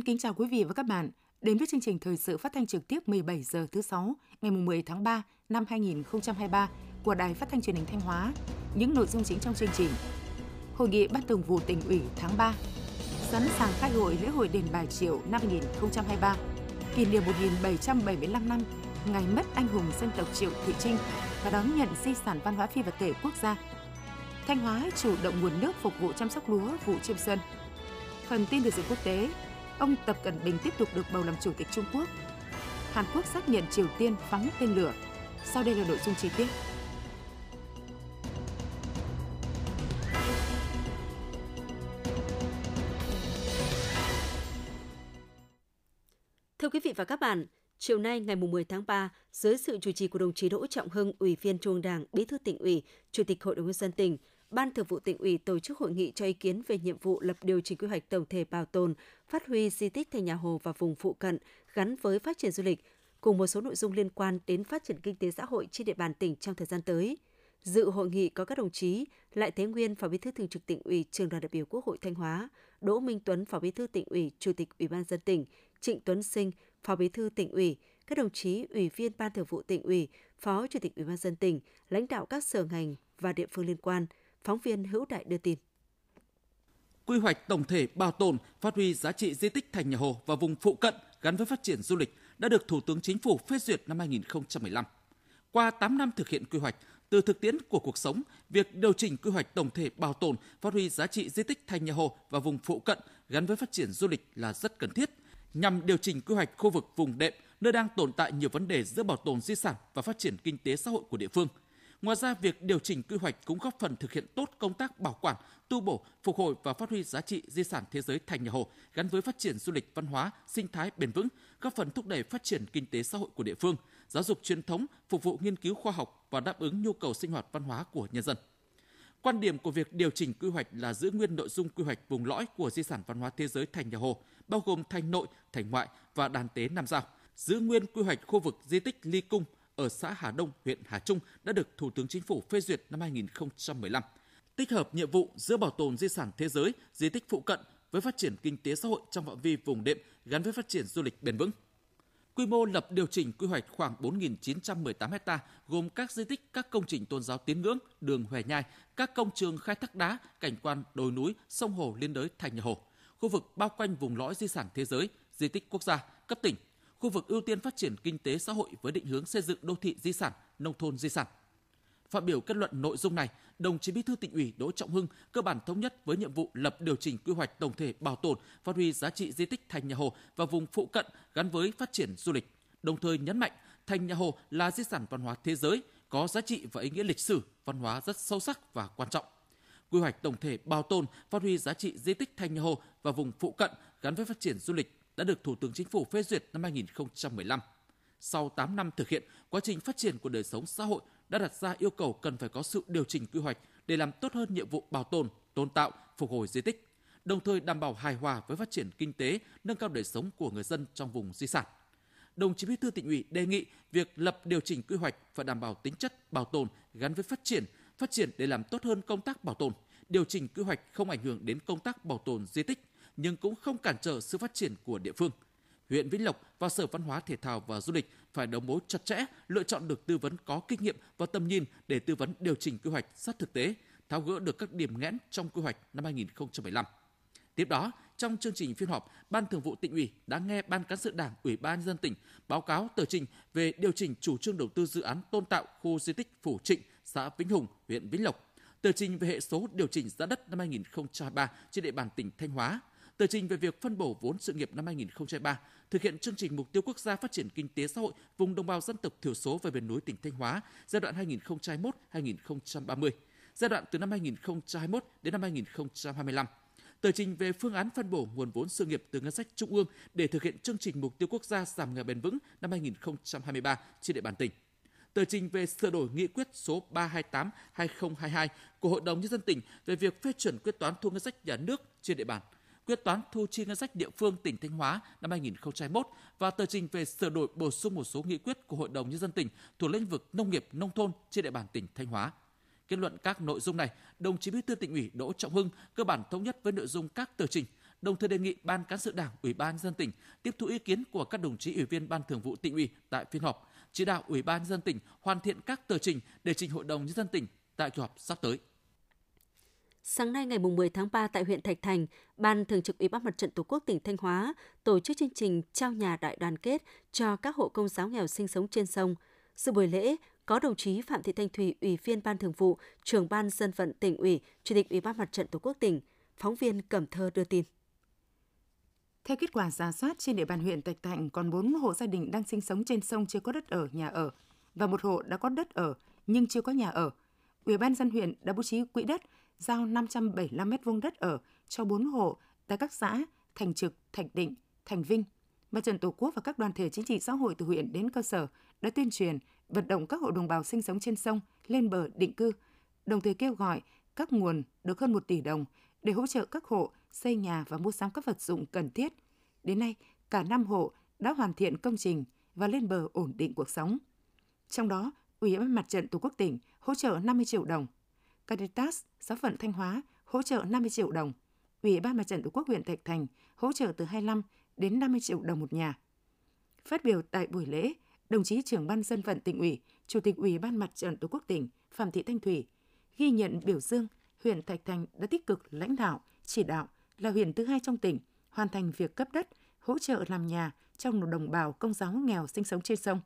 Xin kính chào quý vị và các bạn đến với chương trình thời sự phát thanh trực tiếp 17 giờ thứ sáu ngày 10 tháng 3 năm 2023 của Đài Phát thanh Truyền hình Thanh Hóa. Những nội dung chính trong chương trình: Hội nghị Ban Thường vụ tỉnh ủy tháng 3, sẵn sàng khai hội lễ hội đền Bà Triệu năm 2023, kỷ niệm 1775 năm ngày mất anh hùng dân tộc Triệu Thị Trinh và đón nhận di sản văn hóa phi vật thể quốc gia. Thanh Hóa chủ động nguồn nước phục vụ chăm sóc lúa vụ chiêm xuân. Phần tin thời sự quốc tế, ông Tập Cận Bình tiếp tục được bầu làm chủ tịch Trung Quốc. Hàn Quốc xác nhận Triều Tiên phóng tên lửa. Sau đây là nội dung chi tiết. Thưa quý vị và các bạn, chiều nay ngày 10 tháng 3, dưới sự chủ trì của đồng chí Đỗ Trọng Hưng, Ủy viên Trung Đảng, Bí thư tỉnh ủy, Chủ tịch Hội đồng nhân dân tỉnh, Ban Thường vụ tỉnh ủy tổ chức hội nghị cho ý kiến về nhiệm vụ lập điều chỉnh quy hoạch tổng thể bảo tồn, phát huy di tích thành nhà Hồ và vùng phụ cận gắn với phát triển du lịch, cùng một số nội dung liên quan đến phát triển kinh tế xã hội trên địa bàn tỉnh trong thời gian tới. Dự hội nghị có các đồng chí Lại Thế Nguyên, Phó Bí thư Thường trực tỉnh ủy, Trường đoàn đại biểu Quốc hội Thanh Hóa, Đỗ Minh Tuấn, Phó Bí thư tỉnh ủy, Chủ tịch Ủy ban dân tỉnh, Trịnh Tuấn Sinh, Phó Bí thư tỉnh ủy, các đồng chí Ủy viên Ban Thường vụ tỉnh ủy, Phó Chủ tịch Ủy ban dân tỉnh, lãnh đạo các sở ngành và địa phương liên quan – Phóng viên Hữu Đại đưa tin. Quy hoạch tổng thể bảo tồn, phát huy giá trị di tích thành nhà Hồ và vùng phụ cận gắn với phát triển du lịch đã được Thủ tướng Chính phủ phê duyệt năm 2015. Qua 8 năm thực hiện quy hoạch, từ thực tiễn của cuộc sống, việc điều chỉnh quy hoạch tổng thể bảo tồn, phát huy giá trị di tích thành nhà Hồ và vùng phụ cận gắn với phát triển du lịch là rất cần thiết nhằm điều chỉnh quy hoạch khu vực vùng đệm nơi đang tồn tại nhiều vấn đề giữa bảo tồn di sản và phát triển kinh tế xã hội của địa phương – Ngoài ra, việc điều chỉnh quy hoạch cũng góp phần thực hiện tốt công tác bảo quản, tu bổ, phục hồi và phát huy giá trị di sản thế giới thành nhà Hồ gắn với phát triển du lịch văn hóa, sinh thái bền vững, góp phần thúc đẩy phát triển kinh tế xã hội của địa phương, giáo dục truyền thống, phục vụ nghiên cứu khoa học và đáp ứng nhu cầu sinh hoạt văn hóa của nhân dân. Quan điểm của việc điều chỉnh quy hoạch là giữ nguyên nội dung quy hoạch vùng lõi của di sản văn hóa thế giới thành nhà Hồ, bao gồm thành nội, thành ngoại và đàn tế Nam Giao, giữ nguyên quy hoạch khu vực di tích Ly Cung, ở xã Hà Đông, huyện Hà Trung đã được Thủ tướng Chính phủ phê duyệt năm 2015. Tích hợp nhiệm vụ giữa bảo tồn di sản thế giới, di tích phụ cận với phát triển kinh tế xã hội trong phạm vi vùng đệm gắn với phát triển du lịch bền vững. Quy mô lập điều chỉnh quy hoạch khoảng 4.918 ha, gồm các di tích, các công trình tôn giáo tín ngưỡng, đường hòe nhai, các công trường khai thác đá, cảnh quan đồi núi, sông hồ liên đới thành nhà hồ, khu vực bao quanh vùng lõi di sản thế giới, di tích quốc gia, cấp tỉnh, khu vực ưu tiên phát triển kinh tế xã hội với định hướng xây dựng đô thị di sản, nông thôn di sản. Phát biểu kết luận nội dung này, đồng chí Bí thư tỉnh ủy Đỗ Trọng Hưng cơ bản thống nhất với nhiệm vụ lập điều chỉnh quy hoạch tổng thể bảo tồn, phát huy giá trị di tích thành nhà Hồ và vùng phụ cận gắn với phát triển du lịch. Đồng thời nhấn mạnh thành nhà Hồ là di sản văn hóa thế giới, có giá trị và ý nghĩa lịch sử, văn hóa rất sâu sắc và quan trọng. Quy hoạch tổng thể bảo tồn, phát huy giá trị di tích thành nhà Hồ và vùng phụ cận gắn với phát triển du lịch đã được Thủ tướng Chính phủ phê duyệt năm 2015. Sau 8 năm thực hiện, quá trình phát triển của đời sống xã hội đã đặt ra yêu cầu cần phải có sự điều chỉnh quy hoạch để làm tốt hơn nhiệm vụ bảo tồn, tôn tạo, phục hồi di tích, đồng thời đảm bảo hài hòa với phát triển kinh tế, nâng cao đời sống của người dân trong vùng di sản. Đồng chí Bí thư tỉnh ủy đề nghị việc lập điều chỉnh quy hoạch phải đảm bảo tính chất bảo tồn gắn với phát triển, phát triển để làm tốt hơn công tác bảo tồn, điều chỉnh quy hoạch không ảnh hưởng đến công tác bảo tồn di tích, nhưng cũng không cản trở sự phát triển của địa phương. Huyện Vĩnh Lộc và Sở Văn hóa Thể thao và Du lịch phải đấu mối chặt chẽ, lựa chọn được tư vấn có kinh nghiệm và tầm nhìn để tư vấn điều chỉnh quy hoạch sát thực tế, tháo gỡ được các điểm nghẽn trong quy hoạch năm 2015. Tiếp đó, trong chương trình phiên họp, Ban Thường vụ tỉnh ủy đã nghe Ban cán sự Đảng, Ủy ban nhân dân tỉnh báo cáo tờ trình về điều chỉnh chủ trương đầu tư dự án tôn tạo khu di tích Phủ Trịnh, xã Vĩnh Hùng, huyện Vĩnh Lộc, tờ trình về hệ số điều chỉnh giá đất năm 2023 trên địa bàn tỉnh Thanh Hóa, tờ trình về việc phân bổ vốn sự nghiệp năm 2023, thực hiện chương trình mục tiêu quốc gia phát triển kinh tế xã hội vùng đồng bào dân tộc thiểu số và miền núi tỉnh Thanh Hóa giai đoạn 2021-2030, giai đoạn từ năm 2021 đến năm 2025 tờ trình về phương án phân bổ nguồn vốn sự nghiệp từ ngân sách trung ương để thực hiện chương trình mục tiêu quốc gia giảm nghèo bền vững năm 2023 trên địa bàn tỉnh. Tờ trình về sửa đổi nghị quyết số 328/2022 của Hội đồng nhân dân tỉnh về việc phê chuẩn quyết toán thu ngân sách nhà nước trên địa bàn quyết toán thu chi ngân sách địa phương tỉnh Thanh Hóa năm 2021 và tờ trình về sửa đổi bổ sung một số nghị quyết của Hội đồng nhân dân tỉnh thuộc lĩnh vực nông nghiệp nông thôn trên địa bàn tỉnh Thanh Hóa. Kết luận các nội dung này, đồng chí Bí thư tỉnh ủy Đỗ Trọng Hưng cơ bản thống nhất với nội dung các tờ trình, đồng thời đề nghị Ban cán sự Đảng, Ủy ban dân tỉnh tiếp thu ý kiến của các đồng chí ủy viên Ban Thường vụ tỉnh ủy tại phiên họp, chỉ đạo Ủy ban dân tỉnh hoàn thiện các tờ trình để trình Hội đồng nhân dân tỉnh tại kỳ họp sắp tới. Sáng nay ngày 10 tháng 3 tại huyện Thạch Thành, Ban Thường trực Ủy ban Mặt trận Tổ quốc tỉnh Thanh Hóa tổ chức chương trình trao nhà đại đoàn kết cho các hộ công giáo nghèo sinh sống trên sông. Sự buổi lễ có đồng chí Phạm Thị Thanh Thủy, Ủy viên Ban Thường vụ, Trưởng ban Dân vận tỉnh ủy, Chủ tịch Ủy ban Mặt trận Tổ quốc tỉnh. Phóng viên Cẩm Thơ đưa tin. Theo kết quả giả soát trên địa bàn huyện Thạch Thành còn 4 hộ gia đình đang sinh sống trên sông chưa có đất ở, nhà ở và một hộ đã có đất ở nhưng chưa có nhà ở. Ủy ban dân huyện đã bố trí quỹ đất giao 575 m2 đất ở cho 4 hộ tại các xã Thành Trực, Thành Định, Thành Vinh. Mặt trận Tổ quốc và các đoàn thể chính trị xã hội từ huyện đến cơ sở đã tuyên truyền, vận động các hộ đồng bào sinh sống trên sông lên bờ định cư, đồng thời kêu gọi các nguồn được hơn 1 tỷ đồng để hỗ trợ các hộ xây nhà và mua sắm các vật dụng cần thiết. Đến nay, cả 5 hộ đã hoàn thiện công trình và lên bờ ổn định cuộc sống. Trong đó, Ủy ban Mặt trận Tổ quốc tỉnh hỗ trợ 50 triệu đồng Caritas giáo phận Thanh Hóa hỗ trợ 50 triệu đồng. Ủy ban Mặt trận Tổ quốc huyện Thạch Thành hỗ trợ từ 25 đến 50 triệu đồng một nhà. Phát biểu tại buổi lễ, đồng chí trưởng ban dân vận tỉnh ủy, chủ tịch Ủy ban Mặt trận Tổ quốc tỉnh Phạm Thị Thanh Thủy ghi nhận biểu dương huyện Thạch Thành đã tích cực lãnh đạo, chỉ đạo là huyện thứ hai trong tỉnh hoàn thành việc cấp đất, hỗ trợ làm nhà trong đồng bào công giáo nghèo sinh sống trên sông.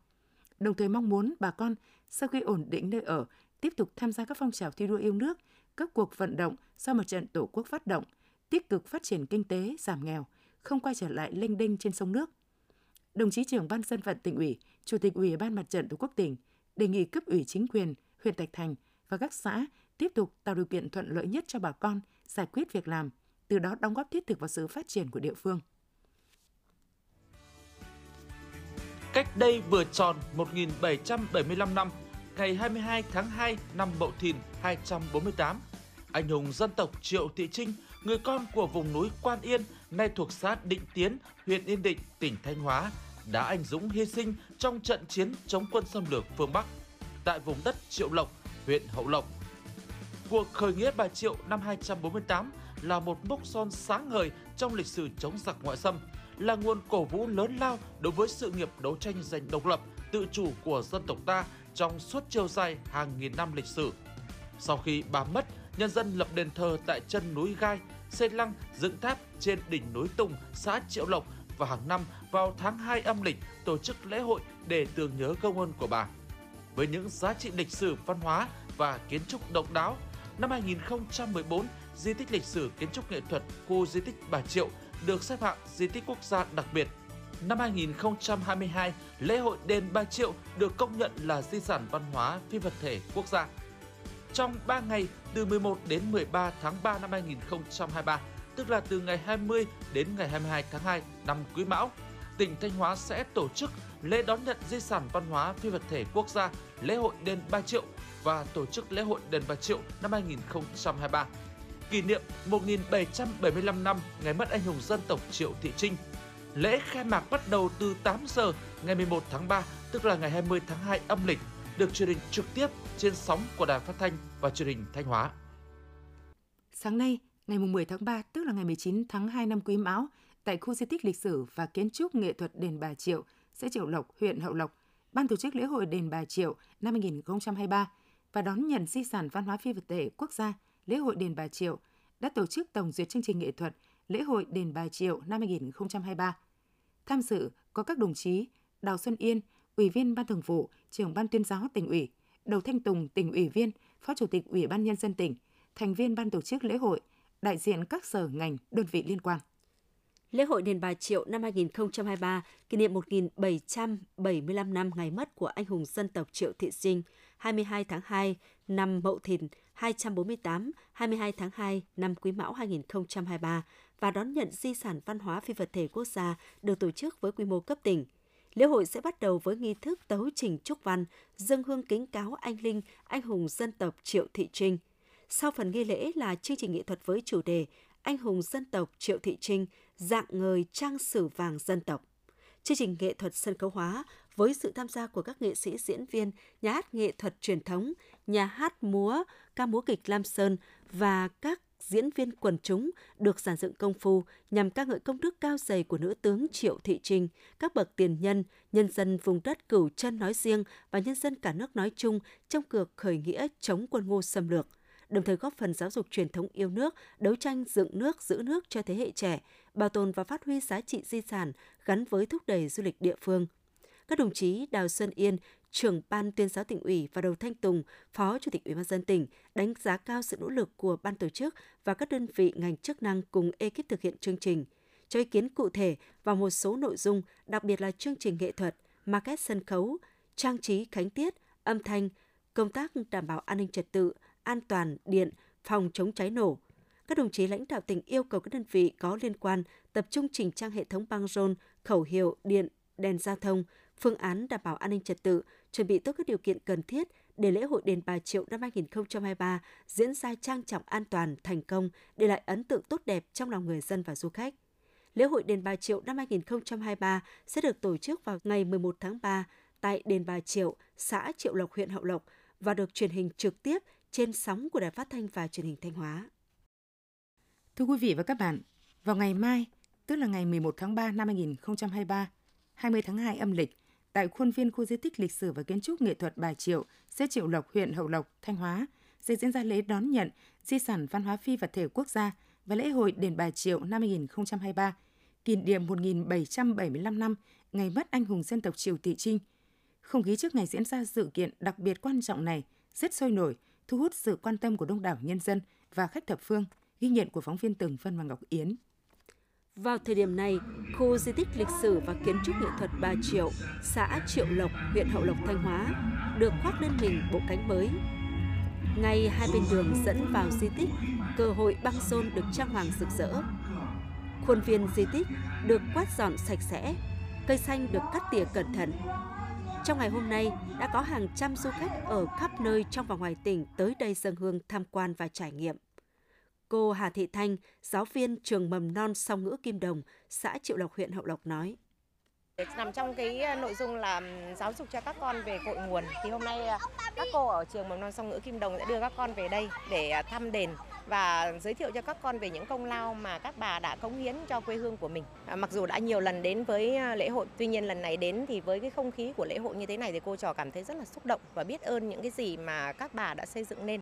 Đồng thời mong muốn bà con sau khi ổn định nơi ở tiếp tục tham gia các phong trào thi đua yêu nước, các cuộc vận động do mặt trận Tổ quốc phát động, tích cực phát triển kinh tế, giảm nghèo, không quay trở lại lênh đênh trên sông nước. Đồng chí trưởng ban dân vận tỉnh ủy, chủ tịch ủy ban mặt trận Tổ quốc tỉnh đề nghị cấp ủy chính quyền huyện Thạch Thành và các xã tiếp tục tạo điều kiện thuận lợi nhất cho bà con giải quyết việc làm, từ đó đóng góp thiết thực vào sự phát triển của địa phương. Cách đây vừa tròn 1.775 năm, ngày 22 tháng 2 năm Mậu Thìn 248, anh hùng dân tộc Triệu Thị Trinh, người con của vùng núi Quan Yên, nay thuộc xã Định Tiến, huyện Yên Định, tỉnh Thanh Hóa, đã anh dũng hy sinh trong trận chiến chống quân xâm lược phương Bắc tại vùng đất Triệu Lộc, huyện Hậu Lộc. Cuộc khởi nghĩa Bà Triệu năm 248 là một mốc son sáng ngời trong lịch sử chống giặc ngoại xâm, là nguồn cổ vũ lớn lao đối với sự nghiệp đấu tranh giành độc lập, tự chủ của dân tộc ta trong suốt chiều dài hàng nghìn năm lịch sử. Sau khi bà mất, nhân dân lập đền thờ tại chân núi Gai, xây lăng dựng tháp trên đỉnh núi Tùng, xã Triệu Lộc và hàng năm vào tháng 2 âm lịch tổ chức lễ hội để tưởng nhớ công ơn của bà. Với những giá trị lịch sử văn hóa và kiến trúc độc đáo, năm 2014, di tích lịch sử kiến trúc nghệ thuật khu di tích Bà Triệu được xếp hạng di tích quốc gia đặc biệt Năm 2022, lễ hội đền Ba Triệu được công nhận là di sản văn hóa phi vật thể quốc gia. Trong 3 ngày từ 11 đến 13 tháng 3 năm 2023, tức là từ ngày 20 đến ngày 22 tháng 2 năm Quý Mão, tỉnh Thanh Hóa sẽ tổ chức lễ đón nhận di sản văn hóa phi vật thể quốc gia lễ hội đền Ba Triệu và tổ chức lễ hội đền Ba Triệu năm 2023 kỷ niệm 1775 năm ngày mất anh hùng dân tộc Triệu Thị Trinh Lễ khai mạc bắt đầu từ 8 giờ ngày 11 tháng 3, tức là ngày 20 tháng 2 âm lịch, được truyền hình trực tiếp trên sóng của Đài Phát thanh và Truyền hình Thanh Hóa. Sáng nay, ngày 10 tháng 3, tức là ngày 19 tháng 2 năm Quý Mão, tại khu di tích lịch sử và kiến trúc nghệ thuật đền Bà Triệu, xã Triệu Lộc, huyện Hậu Lộc, ban tổ chức lễ hội đền Bà Triệu năm 2023 và đón nhận di sản văn hóa phi vật thể quốc gia lễ hội đền Bà Triệu đã tổ chức tổng duyệt chương trình nghệ thuật lễ hội đền Bà Triệu năm 2023 Tham dự có các đồng chí Đào Xuân Yên, Ủy viên Ban Thường vụ, Trưởng Ban Tuyên giáo tỉnh ủy, Đầu Thanh Tùng, tỉnh ủy viên, Phó Chủ tịch Ủy ban Nhân dân tỉnh, thành viên Ban tổ chức lễ hội, đại diện các sở ngành, đơn vị liên quan. Lễ hội Đền Bà Triệu năm 2023 kỷ niệm 1775 năm ngày mất của anh hùng dân tộc Triệu Thị Sinh, 22 tháng 2 năm Mậu Thìn 248, 22 tháng 2 năm Quý Mão 2023 và đón nhận di sản văn hóa phi vật thể quốc gia được tổ chức với quy mô cấp tỉnh. Lễ hội sẽ bắt đầu với nghi thức tấu trình trúc văn, dân hương kính cáo anh linh, anh hùng dân tộc Triệu Thị Trinh. Sau phần nghi lễ là chương trình nghệ thuật với chủ đề Anh hùng dân tộc Triệu Thị Trinh, dạng người trang sử vàng dân tộc. Chương trình nghệ thuật sân khấu hóa với sự tham gia của các nghệ sĩ diễn viên, nhà hát nghệ thuật truyền thống, nhà hát múa, ca múa kịch Lam Sơn và các diễn viên quần chúng được giàn dựng công phu nhằm ca ngợi công đức cao dày của nữ tướng Triệu Thị Trinh, các bậc tiền nhân, nhân dân vùng đất Cửu Chân nói riêng và nhân dân cả nước nói chung trong cuộc khởi nghĩa chống quân Ngô xâm lược đồng thời góp phần giáo dục truyền thống yêu nước, đấu tranh dựng nước, giữ nước cho thế hệ trẻ, bảo tồn và phát huy giá trị di sản gắn với thúc đẩy du lịch địa phương. Các đồng chí Đào Xuân Yên, trưởng ban tuyên giáo tỉnh ủy và Đầu Thanh Tùng, phó chủ tịch ủy ban dân tỉnh đánh giá cao sự nỗ lực của ban tổ chức và các đơn vị ngành chức năng cùng ekip thực hiện chương trình. Cho ý kiến cụ thể vào một số nội dung, đặc biệt là chương trình nghệ thuật, market sân khấu, trang trí khánh tiết, âm thanh, công tác đảm bảo an ninh trật tự, an toàn điện, phòng chống cháy nổ. Các đồng chí lãnh đạo tỉnh yêu cầu các đơn vị có liên quan tập trung chỉnh trang hệ thống băng rôn, khẩu hiệu, điện, đèn giao thông, phương án đảm bảo an ninh trật tự, chuẩn bị tốt các điều kiện cần thiết để lễ hội đền Bà Triệu năm 2023 diễn ra trang trọng an toàn, thành công, để lại ấn tượng tốt đẹp trong lòng người dân và du khách. Lễ hội đền Bà Triệu năm 2023 sẽ được tổ chức vào ngày 11 tháng 3 tại đền Bà Triệu, xã Triệu Lộc, huyện Hậu Lộc và được truyền hình trực tiếp trên sóng của Đài Phát thanh và Truyền hình Thanh Hóa. Thưa quý vị và các bạn, vào ngày mai, tức là ngày 11 tháng 3 năm 2023, 20 tháng 2 âm lịch, tại khuôn viên khu di tích lịch sử và kiến trúc nghệ thuật Bà Triệu, xã Triệu Lộc, huyện Hậu Lộc, Thanh Hóa, sẽ diễn ra lễ đón nhận di sản văn hóa phi vật thể quốc gia và lễ hội đền Bà Triệu năm 2023, kỷ niệm 1775 năm ngày mất anh hùng dân tộc Triều Thị Trinh. Không khí trước ngày diễn ra sự kiện đặc biệt quan trọng này rất sôi nổi, thu hút sự quan tâm của đông đảo nhân dân và khách thập phương, ghi nhận của phóng viên Tường Vân và Ngọc Yến. Vào thời điểm này, khu di tích lịch sử và kiến trúc nghệ thuật Bà Triệu, xã Triệu Lộc, huyện Hậu Lộc, Thanh Hóa, được khoác lên mình bộ cánh mới. Ngay hai bên đường dẫn vào di tích, cơ hội băng rôn được trang hoàng rực rỡ. Khuôn viên di tích được quét dọn sạch sẽ, cây xanh được cắt tỉa cẩn thận. Trong ngày hôm nay, đã có hàng trăm du khách ở khắp nơi trong và ngoài tỉnh tới đây dân hương tham quan và trải nghiệm. Cô Hà Thị Thanh, giáo viên trường mầm non song ngữ Kim Đồng, xã Triệu Lộc, huyện Hậu Lộc nói. Nằm trong cái ờ, nội dung là giáo dục cho các con về cội nguồn thì hôm nay ờ, các cô ở trường mầm non song ngữ Kim Đồng sẽ đưa các con về đây để ờ, thăm đền và giới thiệu cho các con về những công lao mà các bà đã cống hiến cho quê hương của mình. À, mặc dù đã nhiều lần đến với lễ hội, tuy nhiên lần này đến thì với cái không khí của lễ hội như thế này thì cô trò cảm thấy rất là xúc động và biết ơn những cái gì mà các bà đã xây dựng nên.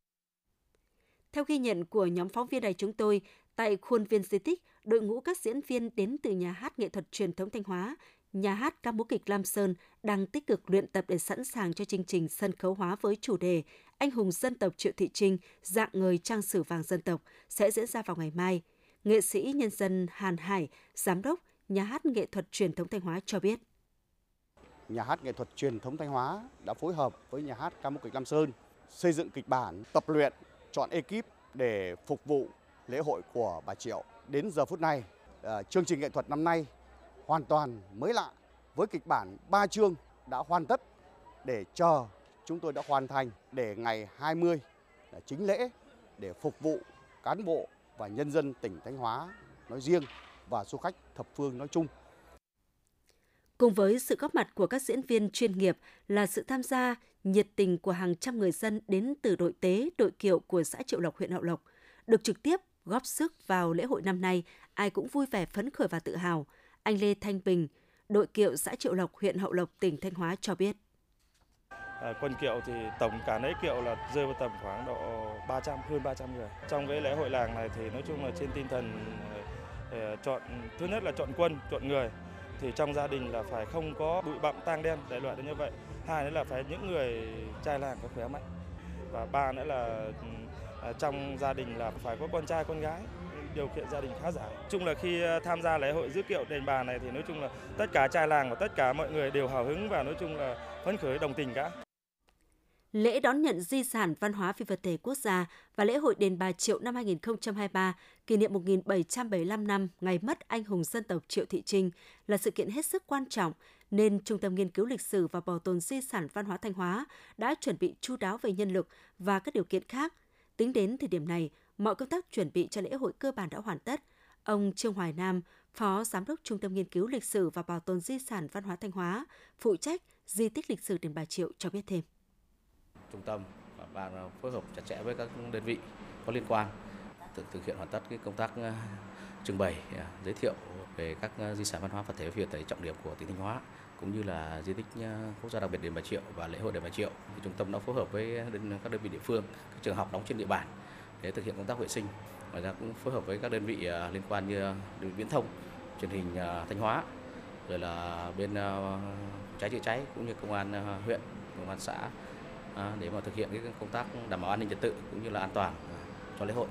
Theo ghi nhận của nhóm phóng viên đài chúng tôi, tại khuôn viên di tích, đội ngũ các diễn viên đến từ nhà hát nghệ thuật truyền thống Thanh Hóa, nhà hát ca múa kịch Lam Sơn đang tích cực luyện tập để sẵn sàng cho chương trình sân khấu hóa với chủ đề Anh hùng dân tộc Triệu Thị Trinh, dạng người trang sử vàng dân tộc sẽ diễn ra vào ngày mai. Nghệ sĩ nhân dân Hàn Hải, giám đốc nhà hát nghệ thuật truyền thống Thanh Hóa cho biết. Nhà hát nghệ thuật truyền thống Thanh Hóa đã phối hợp với nhà hát ca múa kịch Lam Sơn xây dựng kịch bản, tập luyện chọn ekip để phục vụ lễ hội của bà Triệu. Đến giờ phút này, ờ, chương trình nghệ thuật năm nay hoàn toàn mới lạ với kịch bản 3 chương đã hoàn tất để chờ chúng tôi đã hoàn thành để ngày 20 là chính lễ để phục vụ cán bộ và nhân dân tỉnh Thanh Hóa nói riêng và du khách thập phương nói chung. Cùng với sự góp mặt của các diễn viên chuyên nghiệp là sự tham gia nhiệt tình của hàng trăm người dân đến từ đội tế, đội kiệu của xã Triệu Lộc, huyện Hậu Lộc, được trực tiếp góp sức vào lễ hội năm nay, ai cũng vui vẻ phấn khởi và tự hào. Anh Lê Thanh Bình, đội kiệu xã Triệu Lộc, huyện Hậu Lộc, tỉnh Thanh Hóa cho biết. À, quân kiệu thì tổng cả lễ kiệu là rơi vào tầm khoảng độ 300 hơn 300 người. Trong cái lễ hội làng này thì nói chung là trên tinh thần ờ, chọn thứ nhất là chọn quân, chọn người thì trong gia đình là phải không có bụi bặm tang đen đại loại như vậy hai nữa là phải những người trai làng có khỏe mạnh và ba nữa là ừ, à, trong gia đình là phải có con trai, con gái, điều kiện gia đình khá giả. Chung là khi à, tham gia lễ hội rước kiệu đền bà này thì nói chung là tất cả trai làng và tất cả mọi người đều hào hứng và nói chung là phấn khởi, đồng tình cả. Lễ đón nhận di sản văn hóa phi vật thể quốc gia và lễ hội đền Bà Triệu năm 2023 kỷ niệm 1775 năm ngày mất anh hùng dân tộc Triệu Thị Trinh là sự kiện hết sức quan trọng nên Trung tâm Nghiên cứu Lịch sử và Bảo tồn Di sản Văn hóa Thanh Hóa đã chuẩn bị chu đáo về nhân lực và các điều kiện khác. Tính đến thời điểm này, mọi công tác chuẩn bị cho lễ hội cơ bản đã hoàn tất. Ông Trương Hoài Nam, Phó Giám đốc Trung tâm Nghiên cứu Lịch sử và Bảo tồn Di sản Văn hóa Thanh Hóa, phụ trách di tích lịch sử Đền Bà Triệu cho biết thêm. Trung tâm và ờ, phối hợp chặt chẽ với các đơn vị có liên quan thực, thực hiện hoàn tất cái công tác ờ, trưng bày ờ, giới thiệu về các di sản văn hóa vật thể Việt tại trọng điểm của tỉnh Thanh Hóa cũng như là di tích quốc gia đặc biệt đền Bà Triệu và lễ hội đền Bà Triệu. Thì trung tâm đã phối hợp với các đơn vị địa phương, các trường học đóng trên địa bàn để thực hiện công tác vệ sinh. Ngoài ra cũng phối hợp với các đơn vị liên quan như đơn vị viễn thông, truyền hình Thanh Hóa, rồi là bên cháy chữa cháy cũng như công an huyện, công an xã À, để mà thực hiện cái công tác đảm bảo an ninh trật tự cũng như là an toàn à, cho lễ hội.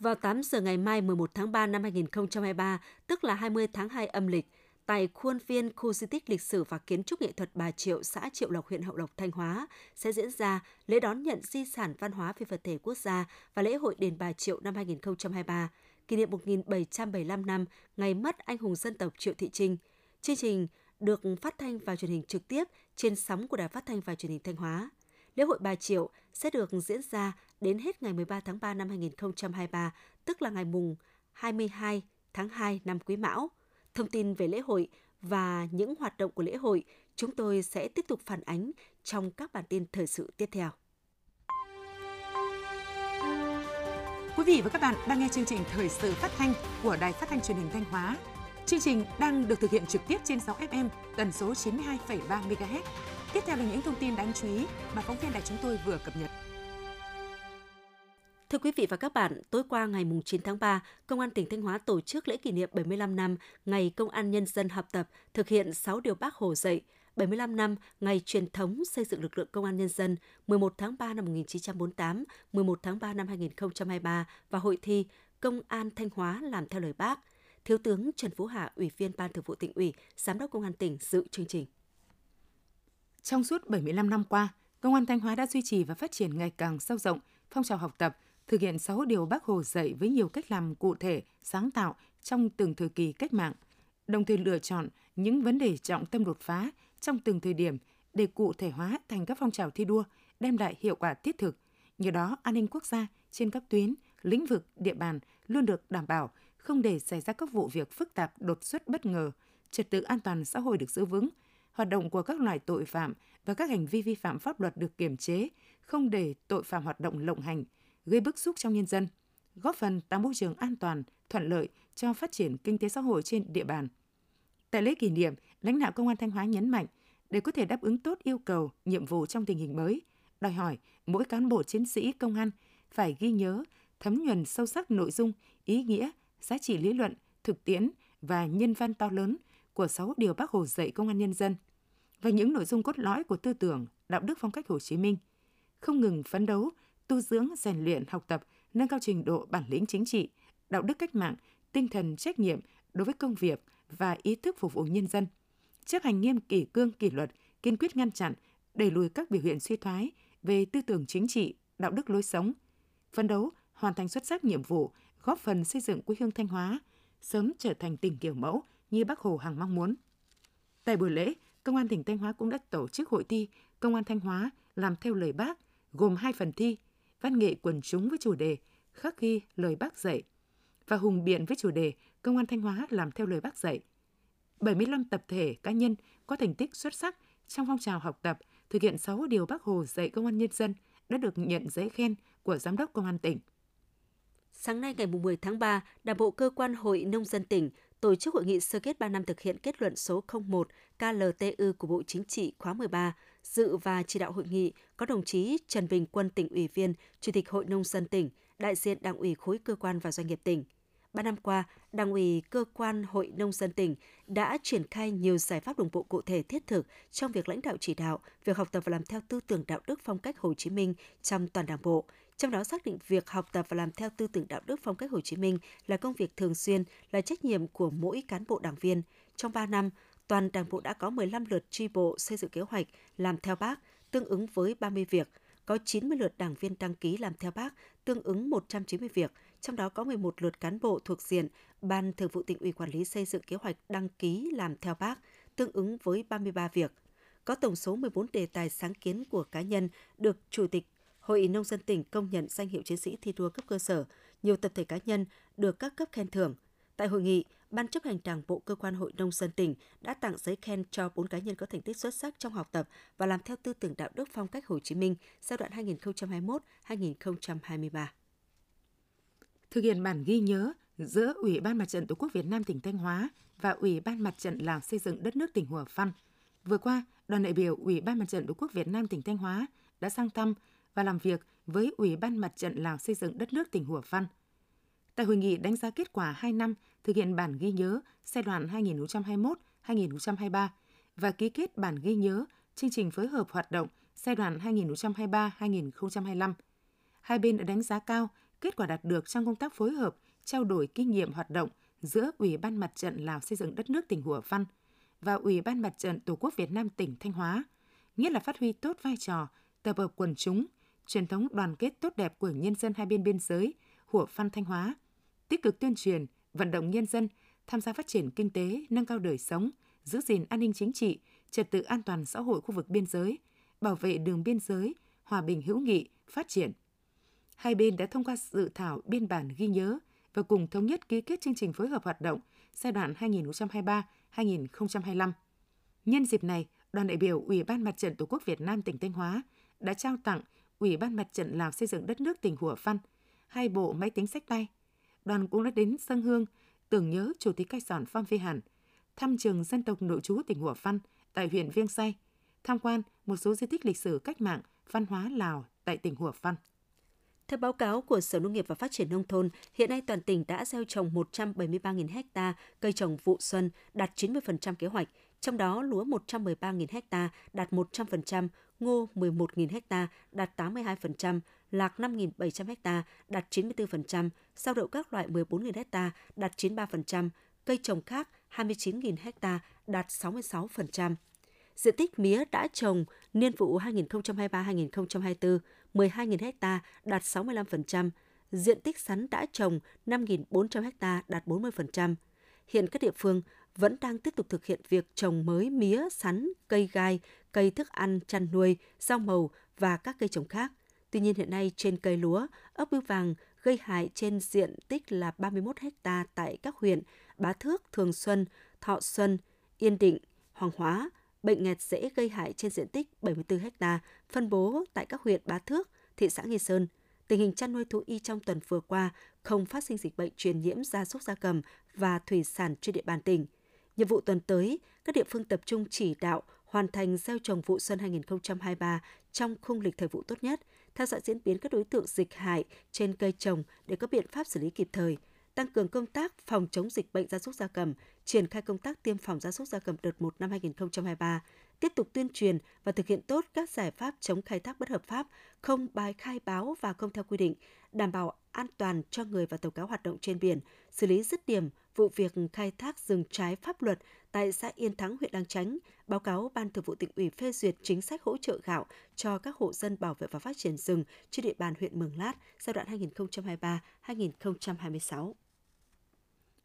Vào 8 giờ ngày mai 11 tháng 3 năm 2023, tức là 20 tháng 2 âm lịch, tại khuôn viên khu di tích lịch sử và kiến trúc nghệ thuật Bà Triệu, xã Triệu Lộc, huyện Hậu Lộc, Thanh Hóa sẽ diễn ra lễ đón nhận di sản văn hóa phi vật thể quốc gia và lễ hội đền Bà Triệu năm 2023, kỷ niệm 1775 năm ngày mất anh hùng dân tộc Triệu Thị Trinh. Chương trình được phát thanh và truyền hình trực tiếp trên sóng của Đài Phát thanh và Truyền hình Thanh Hóa. Lễ hội Bà Triệu sẽ được diễn ra đến hết ngày 13 tháng 3 năm 2023, tức là ngày mùng 22 tháng 2 năm Quý Mão. Thông tin về lễ hội và những hoạt động của lễ hội chúng tôi sẽ tiếp tục phản ánh trong các bản tin thời sự tiếp theo. Quý vị và các bạn đang nghe chương trình thời sự phát thanh của Đài Phát thanh Truyền hình Thanh Hóa. Chương trình đang được thực hiện trực tiếp trên 6 FM tần số 92,3 MHz. Tiếp theo là những thông tin đáng chú ý mà phóng viên đài chúng tôi vừa cập nhật. Thưa quý vị và các bạn, tối qua ngày 9 tháng 3, Công an tỉnh Thanh Hóa tổ chức lễ kỷ niệm 75 năm Ngày Công an Nhân dân học tập, thực hiện 6 điều bác Hồ dạy, 75 năm Ngày truyền thống xây dựng lực lượng Công an Nhân dân 11 tháng 3 năm 1948, 11 tháng 3 năm 2023 và hội thi Công an Thanh Hóa làm theo lời bác. Thiếu tướng Trần Phú Hạ, Ủy viên Ban Thường vụ tỉnh ủy, Giám đốc Công an tỉnh dự chương trình. Trong suốt 75 năm qua, Công an Thanh Hóa đã duy trì và phát triển ngày càng sâu rộng phong trào học tập, thực hiện 6 điều Bác Hồ dạy với nhiều cách làm cụ thể, sáng tạo trong từng thời kỳ cách mạng, đồng thời lựa chọn những vấn đề trọng tâm đột phá trong từng thời điểm để cụ thể hóa thành các phong trào thi đua, đem lại hiệu quả thiết thực. Nhờ đó, an ninh quốc gia trên các tuyến, lĩnh vực, địa bàn luôn được đảm bảo, không để xảy ra các vụ việc phức tạp, đột xuất bất ngờ, trật tự an toàn xã hội được giữ vững, hoạt động của các loại tội phạm và các hành vi vi phạm pháp luật được kiềm chế, không để tội phạm hoạt động lộng hành, gây bức xúc trong nhân dân, góp phần tạo môi trường an toàn, thuận lợi cho phát triển kinh tế xã hội trên địa bàn. Tại lễ kỷ niệm, lãnh đạo Công an Thanh Hóa nhấn mạnh, để có thể đáp ứng tốt yêu cầu, nhiệm vụ trong tình hình mới, đòi hỏi mỗi cán bộ chiến sĩ công an phải ghi nhớ, thấm nhuần sâu sắc nội dung, ý nghĩa, giá trị lý luận, thực tiễn và nhân văn to lớn của 6 điều Bác Hồ dạy công an nhân dân và những nội dung cốt lõi của tư tưởng, đạo đức phong cách Hồ Chí Minh, không ngừng phấn đấu, tu dưỡng, rèn luyện, học tập, nâng cao trình độ bản lĩnh chính trị, đạo đức cách mạng, tinh thần trách nhiệm đối với công việc và ý thức phục vụ nhân dân, chấp hành nghiêm kỷ cương kỷ luật, kiên quyết ngăn chặn, đẩy lùi các biểu hiện suy thoái về tư tưởng chính trị, đạo đức lối sống, phấn đấu hoàn thành xuất sắc nhiệm vụ, góp phần xây dựng quê hương Thanh Hóa sớm trở thành tỉnh kiểu mẫu như Bác Hồ hằng mong muốn. Tại buổi lễ, Công an tỉnh Thanh Hóa cũng đã tổ chức hội thi Công an Thanh Hóa làm theo lời Bác, gồm hai phần thi, văn nghệ quần chúng với chủ đề khắc ghi lời Bác dạy và hùng biện với chủ đề Công an Thanh Hóa làm theo lời Bác dạy. 75 tập thể cá nhân có thành tích xuất sắc trong phong trào học tập thực hiện 6 điều Bác Hồ dạy công an nhân dân đã được nhận giấy khen của Giám đốc Công an tỉnh. Sáng nay ngày 10 tháng 3, Đảng bộ cơ quan Hội Nông dân tỉnh tổ chức hội nghị sơ kết 3 năm thực hiện kết luận số 01 KLTU của Bộ Chính trị khóa 13. Dự và chỉ đạo hội nghị có đồng chí Trần Bình Quân tỉnh ủy viên, Chủ tịch Hội Nông dân tỉnh, đại diện Đảng ủy khối cơ quan và doanh nghiệp tỉnh. Ba năm qua, Đảng ủy cơ quan Hội Nông dân tỉnh đã triển khai nhiều giải pháp đồng bộ cụ thể thiết thực trong việc lãnh đạo chỉ đạo, việc học tập và làm theo tư tưởng đạo đức phong cách Hồ Chí Minh trong toàn Đảng bộ, trong đó xác định việc học tập và làm theo tư tưởng đạo đức phong cách Hồ Chí Minh là công việc thường xuyên, là trách nhiệm của mỗi cán bộ đảng viên. Trong 3 năm, toàn Đảng bộ đã có 15 lượt tri bộ xây dựng kế hoạch làm theo bác, tương ứng với 30 việc, có 90 lượt đảng viên đăng ký làm theo bác, tương ứng 190 việc, trong đó có 11 lượt cán bộ thuộc diện Ban Thường vụ tỉnh ủy quản lý xây dựng kế hoạch đăng ký làm theo bác, tương ứng với 33 việc. Có tổng số 14 đề tài sáng kiến của cá nhân được Chủ tịch Hội Nông dân tỉnh công nhận danh hiệu chiến sĩ thi đua cấp cơ sở, nhiều tập thể cá nhân được các cấp khen thưởng. Tại hội nghị, Ban chấp hành Đảng bộ cơ quan Hội Nông dân tỉnh đã tặng giấy khen cho 4 cá nhân có thành tích xuất sắc trong học tập và làm theo tư tưởng đạo đức phong cách Hồ Chí Minh giai đoạn 2021-2023. thực hiện bản ghi nhớ giữa Ủy ban Mặt trận Tổ quốc Việt Nam tỉnh Thanh Hóa và Ủy ban Mặt trận Lào xây dựng đất nước tỉnh Hủa Phăn. Vừa qua, đoàn đại biểu Ủy ban Mặt trận Tổ quốc Việt Nam tỉnh Thanh Hóa đã sang thăm và làm việc với Ủy ban Mặt trận Lào xây dựng đất nước tỉnh Hủa Phăn. Tại hội nghị đánh giá kết quả 2 năm thực hiện bản ghi nhớ giai đoạn 2021-2023 và ký kết bản ghi nhớ chương trình phối hợp hoạt động giai đoạn 2023-2025. Hai bên đã đánh giá cao kết quả đạt được trong công tác phối hợp, trao đổi kinh nghiệm hoạt động giữa Ủy ban Mặt trận Lào xây dựng đất nước tỉnh Hủa Phăn và Ủy ban Mặt trận Tổ quốc Việt Nam tỉnh Thanh Hóa, nhất là phát huy tốt vai trò tập hợp quần chúng, truyền thống đoàn kết tốt đẹp của nhân dân hai bên biên giới, Hủa phan Thanh Hóa, tích cực tuyên truyền, vận động nhân dân tham gia phát triển kinh tế, nâng cao đời sống, giữ gìn an ninh chính trị, trật tự an toàn xã hội khu vực biên giới, bảo vệ đường biên giới, hòa bình hữu nghị, phát triển. Hai bên đã thông qua dự thảo biên bản ghi nhớ và cùng thống nhất ký kết chương trình phối hợp hoạt động giai đoạn 2023-2025. Nhân dịp này, đoàn đại biểu Ủy ban Mặt trận Tổ quốc Việt Nam tỉnh Thanh Hóa đã trao tặng Ủy ban Mặt trận Lào xây dựng đất nước tỉnh Hủa Phăn hai bộ máy tính sách tay. Đoàn cũng đã đến sân hương tưởng nhớ Chủ tịch Cách sòn Phong Phi Hàn, thăm trường dân tộc nội trú tỉnh Hủa Phăn tại huyện Viêng Say, tham quan một số di tích lịch sử cách mạng, văn hóa Lào tại tỉnh Hủa Phăn. Theo báo cáo của Sở Nông nghiệp và Phát triển Nông thôn, hiện nay toàn tỉnh đã gieo trồng 173.000 ha cây trồng vụ xuân, đạt 90% kế hoạch, trong đó lúa 113.000 ha đạt 100%, ngô 11.000 ha đạt 82%, lạc 5.700 ha đạt 94%, sao đậu các loại 14.000 ha đạt 93%, cây trồng khác 29.000 ha đạt 66%. Diện tích mía đã trồng niên vụ 2023-2024 12.000 ha đạt 65%, diện tích sắn đã trồng 5.400 ha đạt 40%. Hiện các địa phương vẫn đang tiếp tục thực hiện việc trồng mới mía, sắn, cây gai, cây thức ăn, chăn nuôi, rau màu và các cây trồng khác. Tuy nhiên hiện nay trên cây lúa, ốc bưu vàng gây hại trên diện tích là 31 ha tại các huyện Bá Thước, Thường Xuân, Thọ Xuân, Yên Định, Hoàng Hóa, bệnh nghẹt dễ gây hại trên diện tích 74 ha, phân bố tại các huyện Bá Thước, thị xã Nghi Sơn. Tình hình chăn nuôi thú y trong tuần vừa qua không phát sinh dịch bệnh truyền nhiễm gia súc gia cầm và thủy sản trên địa bàn tỉnh. Nhiệm vụ tuần tới, các địa phương tập trung chỉ đạo hoàn thành gieo trồng vụ xuân 2023 trong khung lịch thời vụ tốt nhất, theo dõi diễn biến các đối tượng dịch hại trên cây trồng để có biện pháp xử lý kịp thời, tăng cường công tác phòng chống dịch bệnh gia súc gia cầm, triển khai công tác tiêm phòng gia súc gia cầm đợt 1 năm 2023, tiếp tục tuyên truyền và thực hiện tốt các giải pháp chống khai thác bất hợp pháp, không bài khai báo và không theo quy định, đảm bảo an toàn cho người và tàu cá hoạt động trên biển, xử lý dứt điểm vụ việc khai thác rừng trái pháp luật tại xã Yên Thắng, huyện Lang Chánh, báo cáo Ban Thường vụ tỉnh ủy phê duyệt chính sách hỗ trợ gạo cho các hộ dân bảo vệ và phát triển rừng trên địa bàn huyện Mường Lát giai đoạn 2023-2026.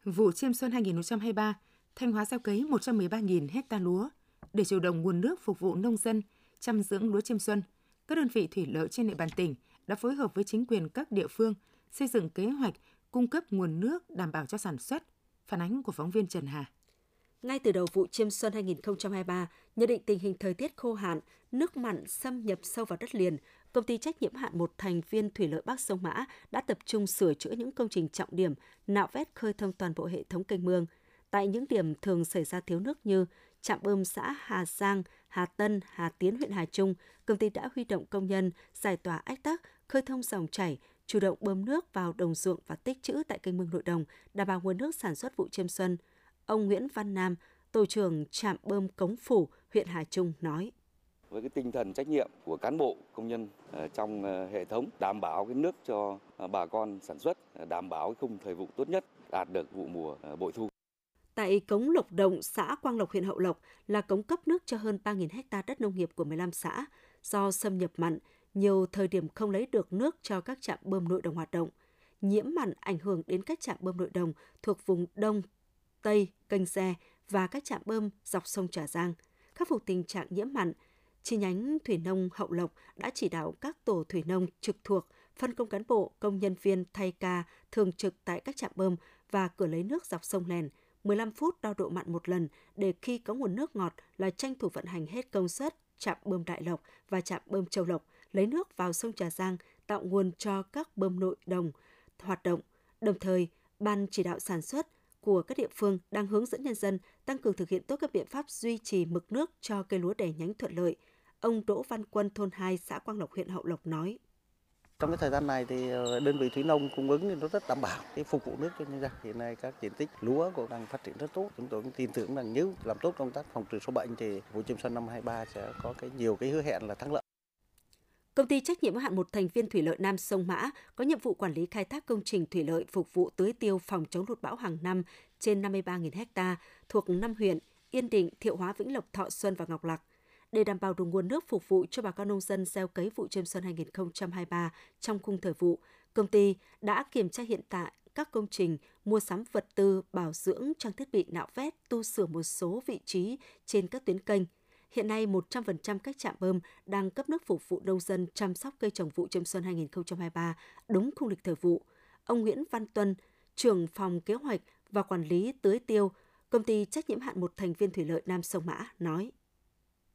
Vụ chiêm xuân 2023, Thanh Hóa gieo cấy 113.000 hecta lúa để chủ động nguồn nước phục vụ nông dân chăm dưỡng lúa chiêm xuân. Các đơn vị thủy lợi trên địa bàn tỉnh đã phối hợp với chính quyền các địa phương xây dựng kế hoạch cung cấp nguồn nước đảm bảo cho sản xuất. Phản ánh của phóng viên Trần Hà. Ngay từ đầu vụ chiêm xuân 2023, nhận định tình hình thời tiết khô hạn, nước mặn xâm nhập sâu vào đất liền, công ty trách nhiệm hạn một thành viên thủy lợi Bắc sông Mã đã tập trung sửa chữa những công trình trọng điểm, nạo vét khơi thông toàn bộ hệ thống kênh mương. Tại những điểm thường xảy ra thiếu nước như trạm bơm xã Hà Giang, Hà Tân, Hà Tiến huyện Hà Trung, công ty đã huy động công nhân giải tỏa ách tắc, khơi thông dòng chảy, chủ động bơm nước vào đồng ruộng và tích trữ tại kênh mương nội đồng, đảm bảo nguồn nước sản xuất vụ chiêm xuân. Ông Nguyễn Văn Nam, tổ trưởng trạm bơm Cống Phủ, huyện Hà Trung nói với cái tinh thần trách nhiệm của cán bộ công nhân ờ, trong ờ, hệ thống đảm bảo cái nước cho ờ, bà con sản xuất đảm bảo cái khung thời vụ tốt nhất đạt được vụ mùa bội thu tại cống Lộc Động, xã Quang Lộc, huyện Hậu Lộc là cống cấp nước cho hơn 3.000 hecta đất nông nghiệp của 15 xã. Do xâm nhập mặn, nhiều thời điểm không lấy được nước cho các trạm bơm nội đồng hoạt động. Nhiễm mặn ảnh hưởng đến các trạm bơm nội đồng thuộc vùng Đông, Tây, Kênh Xe và các trạm bơm dọc sông Trà Giang. Khắc phục tình trạng nhiễm mặn, chi nhánh Thủy Nông Hậu Lộc đã chỉ đạo các tổ thủy nông trực thuộc phân công cán bộ, công nhân viên thay ca thường trực tại các trạm bơm và cửa lấy nước dọc sông Lèn 15 phút đo độ mặn một lần để khi có nguồn nước ngọt là tranh thủ vận hành hết công suất trạm bơm Đại Lộc và trạm bơm Châu Lộc lấy nước vào sông Trà Giang tạo nguồn cho các bơm nội đồng hoạt động Đồng thời, Ban chỉ đạo sản xuất của các địa phương đang hướng dẫn nhân dân tăng cường thực hiện tốt các biện pháp duy trì mực nước cho cây lúa đẻ nhánh thuận lợi. Ông Đỗ Văn Quân thôn 2 xã Quang Lộc huyện Hậu Lộc nói. Trong cái thời gian này thì ờ, đơn vị thủy nông cung ứng thì nó rất đảm bảo cái phục vụ nước cho nhân dân. Hiện nay các diện tích lúa cũng đang phát triển rất tốt. Chúng tôi cũng tin tưởng rằng nếu làm tốt công tác phòng trừ sâu bệnh thì vụ chiêm xuân năm 23 sẽ có cái nhiều cái hứa hẹn là thắng lợi. Công ty trách nhiệm hữu hạn một thành viên thủy lợi Nam Sông Mã có nhiệm vụ quản lý khai thác công trình thủy lợi phục vụ tưới tiêu phòng chống lụt bão hàng năm trên 53.000 ha thuộc 5 huyện Yên Định, Thiệu Hóa, Vĩnh Lộc, Thọ Xuân và Ngọc Lặc. Để đảm bảo đủ nguồn nước phục vụ cho bà con nông dân gieo cấy vụ chiêm xuân 2023 trong khung thời vụ, công ty đã kiểm tra hiện tại các công trình, mua sắm vật tư, bảo dưỡng, trang thiết bị nạo vét, tu sửa một số vị trí trên các tuyến kênh. Hiện nay, 100% các trạm bơm đang cấp nước phục vụ nông dân chăm sóc cây trồng vụ chiêm xuân 2023 đúng khung lịch thời vụ. Ông Nguyễn Văn Tuân, trưởng phòng kế hoạch và quản lý tưới tiêu, công ty trách nhiệm hạn một thành viên thủy lợi Nam Sông Mã nói.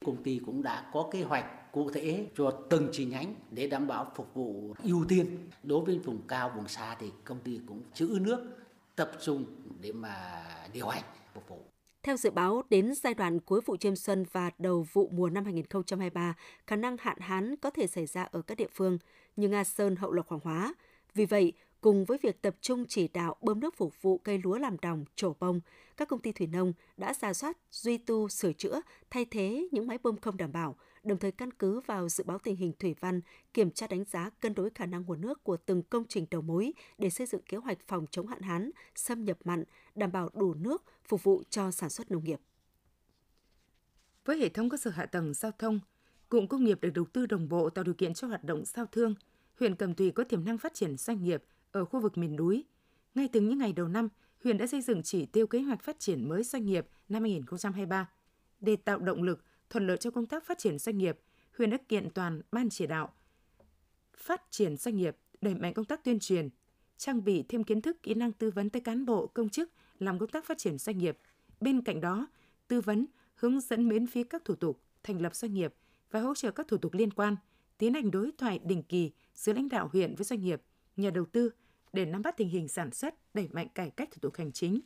Công ty cũng đã có kế hoạch cụ thể cho từng chi nhánh để đảm bảo phục vụ ưu tiên. Đối với vùng cao, vùng xa thì công ty cũng trữ nước tập trung để mà điều hành phục vụ. Theo dự báo, đến giai đoạn cuối vụ chiêm xuân và đầu vụ mùa năm 2023, khả năng hạn hán có thể xảy ra ở các địa phương như Nga Sơn, Hậu Lộc, Hoàng Hóa. Vì vậy, cùng với việc tập trung chỉ đạo bơm nước phục vụ cây lúa làm đồng, trổ bông, các công ty thủy nông đã ra soát, duy tu, sửa chữa, thay thế những máy bơm không đảm bảo, đồng thời căn cứ vào dự báo tình hình thủy văn, kiểm tra đánh giá cân đối khả năng nguồn nước của từng công trình đầu mối để xây dựng kế hoạch phòng chống hạn hán, xâm nhập mặn, đảm bảo đủ nước phục vụ cho sản xuất nông nghiệp. Với hệ thống cơ sở hạ tầng giao thông, cụm công nghiệp được đầu tư đồng bộ tạo điều kiện cho hoạt động giao thương, huyện Cẩm Thủy có tiềm năng phát triển doanh nghiệp ở khu vực miền núi. Ngay từ những ngày đầu năm, huyện đã xây dựng chỉ tiêu kế hoạch phát triển mới doanh nghiệp năm 2023. Để tạo động lực, thuận lợi cho công tác phát triển doanh nghiệp, huyện đã kiện toàn ban chỉ đạo phát triển doanh nghiệp, đẩy mạnh công tác tuyên truyền, trang bị thêm kiến thức, kỹ năng tư vấn tới cán bộ, công chức làm công tác phát triển doanh nghiệp. Bên cạnh đó, tư vấn, hướng dẫn miễn phí các thủ tục thành lập doanh nghiệp và hỗ trợ các thủ tục liên quan, tiến hành đối thoại định kỳ giữa lãnh đạo huyện với doanh nghiệp, nhà đầu tư để nắm bắt tình hình sản xuất, đẩy mạnh cải cách thủ tục hành chính,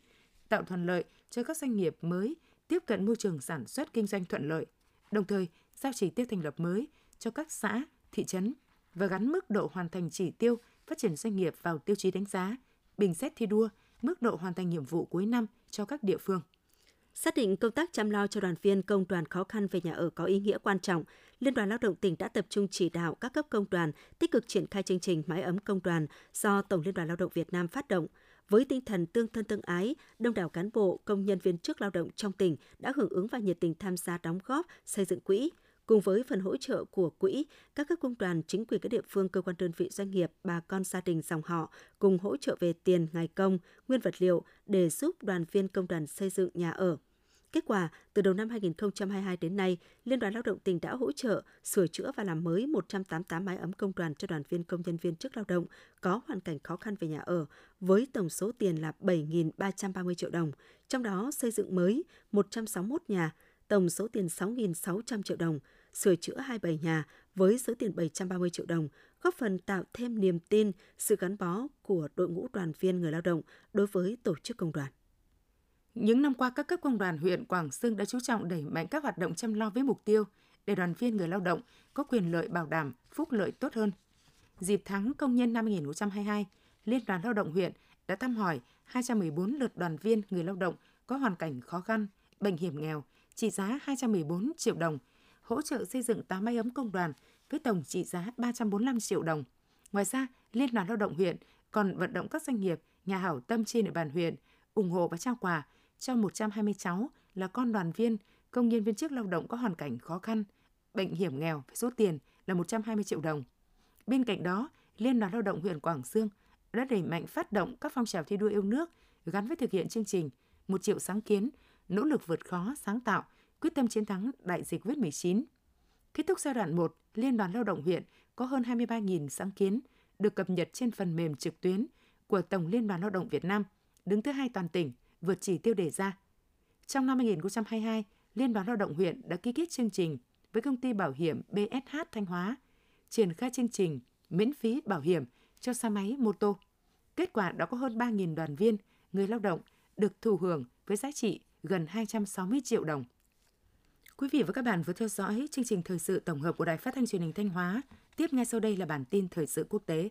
tạo thuận lợi cho các doanh nghiệp mới tiếp cận môi trường sản xuất kinh doanh thuận lợi, đồng thời giao chỉ tiêu thành lập mới cho các xã, thị trấn và gắn mức độ hoàn thành chỉ tiêu phát triển doanh nghiệp vào tiêu chí đánh giá, bình xét thi đua, mức độ hoàn thành nhiệm vụ cuối năm cho các địa phương. Xác định công tác chăm lo cho đoàn viên công đoàn khó khăn về nhà ở có ý nghĩa quan trọng, Liên đoàn Lao động tỉnh đã tập trung chỉ đạo các cấp công đoàn tích cực triển khai chương trình Mái ấm công đoàn do Tổng Liên đoàn Lao động Việt Nam phát động. Với tinh thần tương thân tương ái, đông đảo cán bộ, công nhân viên chức lao động trong tỉnh đã hưởng ứng và nhiệt tình tham gia đóng góp xây dựng quỹ. Cùng với phần hỗ trợ của quỹ, các cấp công đoàn, chính quyền các địa phương, cơ quan đơn vị doanh nghiệp, bà con gia đình dòng họ cùng hỗ trợ về tiền, ngày công, nguyên vật liệu để giúp đoàn viên công đoàn xây dựng nhà ở. Kết quả, từ đầu năm 2022 đến nay, Liên đoàn Lao động tỉnh đã hỗ trợ, sửa chữa và làm mới 188 mái ấm công đoàn cho đoàn viên công nhân viên chức lao động có hoàn cảnh khó khăn về nhà ở, với tổng số tiền là 7.330 triệu đồng, trong đó xây dựng mới 161 nhà, tổng số tiền 6.600 triệu đồng, sửa chữa 27 nhà với số tiền 730 triệu đồng, góp phần tạo thêm niềm tin, sự gắn bó của đội ngũ đoàn viên người lao động đối với tổ chức công đoàn. Những năm qua, các cấp công đoàn huyện Quảng Sương đã chú trọng đẩy mạnh các hoạt động chăm lo với mục tiêu để đoàn viên người lao động có quyền lợi bảo đảm, phúc lợi tốt hơn. Dịp tháng công nhân năm 2022, Liên đoàn Lao động huyện đã thăm hỏi 214 lượt đoàn viên người lao động có hoàn cảnh khó khăn, bệnh hiểm nghèo, trị giá 214 triệu đồng, hỗ trợ xây dựng 8 máy ấm công đoàn với tổng trị giá 345 triệu đồng. Ngoài ra, Liên đoàn Lao động huyện còn vận động các doanh nghiệp, nhà hảo tâm trên địa bàn huyện ủng hộ và trao quà cho 120 cháu là con đoàn viên, công nhân viên chức lao động có hoàn cảnh khó khăn, bệnh hiểm nghèo với số tiền là 120 triệu đồng. Bên cạnh đó, Liên đoàn Lao động huyện Quảng Sương đã đẩy mạnh phát động các phong trào thi đua yêu nước gắn với thực hiện chương trình một triệu sáng kiến, nỗ lực vượt khó, sáng tạo, quyết tâm chiến thắng đại dịch COVID-19. Kết thúc giai đoạn 1, Liên đoàn Lao động huyện có hơn 23.000 sáng kiến được cập nhật trên phần mềm trực tuyến của Tổng Liên đoàn Lao động Việt Nam, đứng thứ hai toàn tỉnh – vượt chỉ tiêu đề ra. Trong năm 2022, Liên đoàn Lao động huyện đã ký kết chương trình với công ty bảo hiểm BSH Thanh Hóa, triển khai chương trình miễn phí bảo hiểm cho xe máy mô tô. Kết quả đã có hơn 3.000 đoàn viên, người lao động được thụ hưởng với giá trị gần 260 triệu đồng. Quý vị và các bạn vừa theo dõi chương trình thời sự tổng hợp của Đài Phát thanh Truyền hình Thanh Hóa. Tiếp ngay sau đây là bản tin thời sự quốc tế.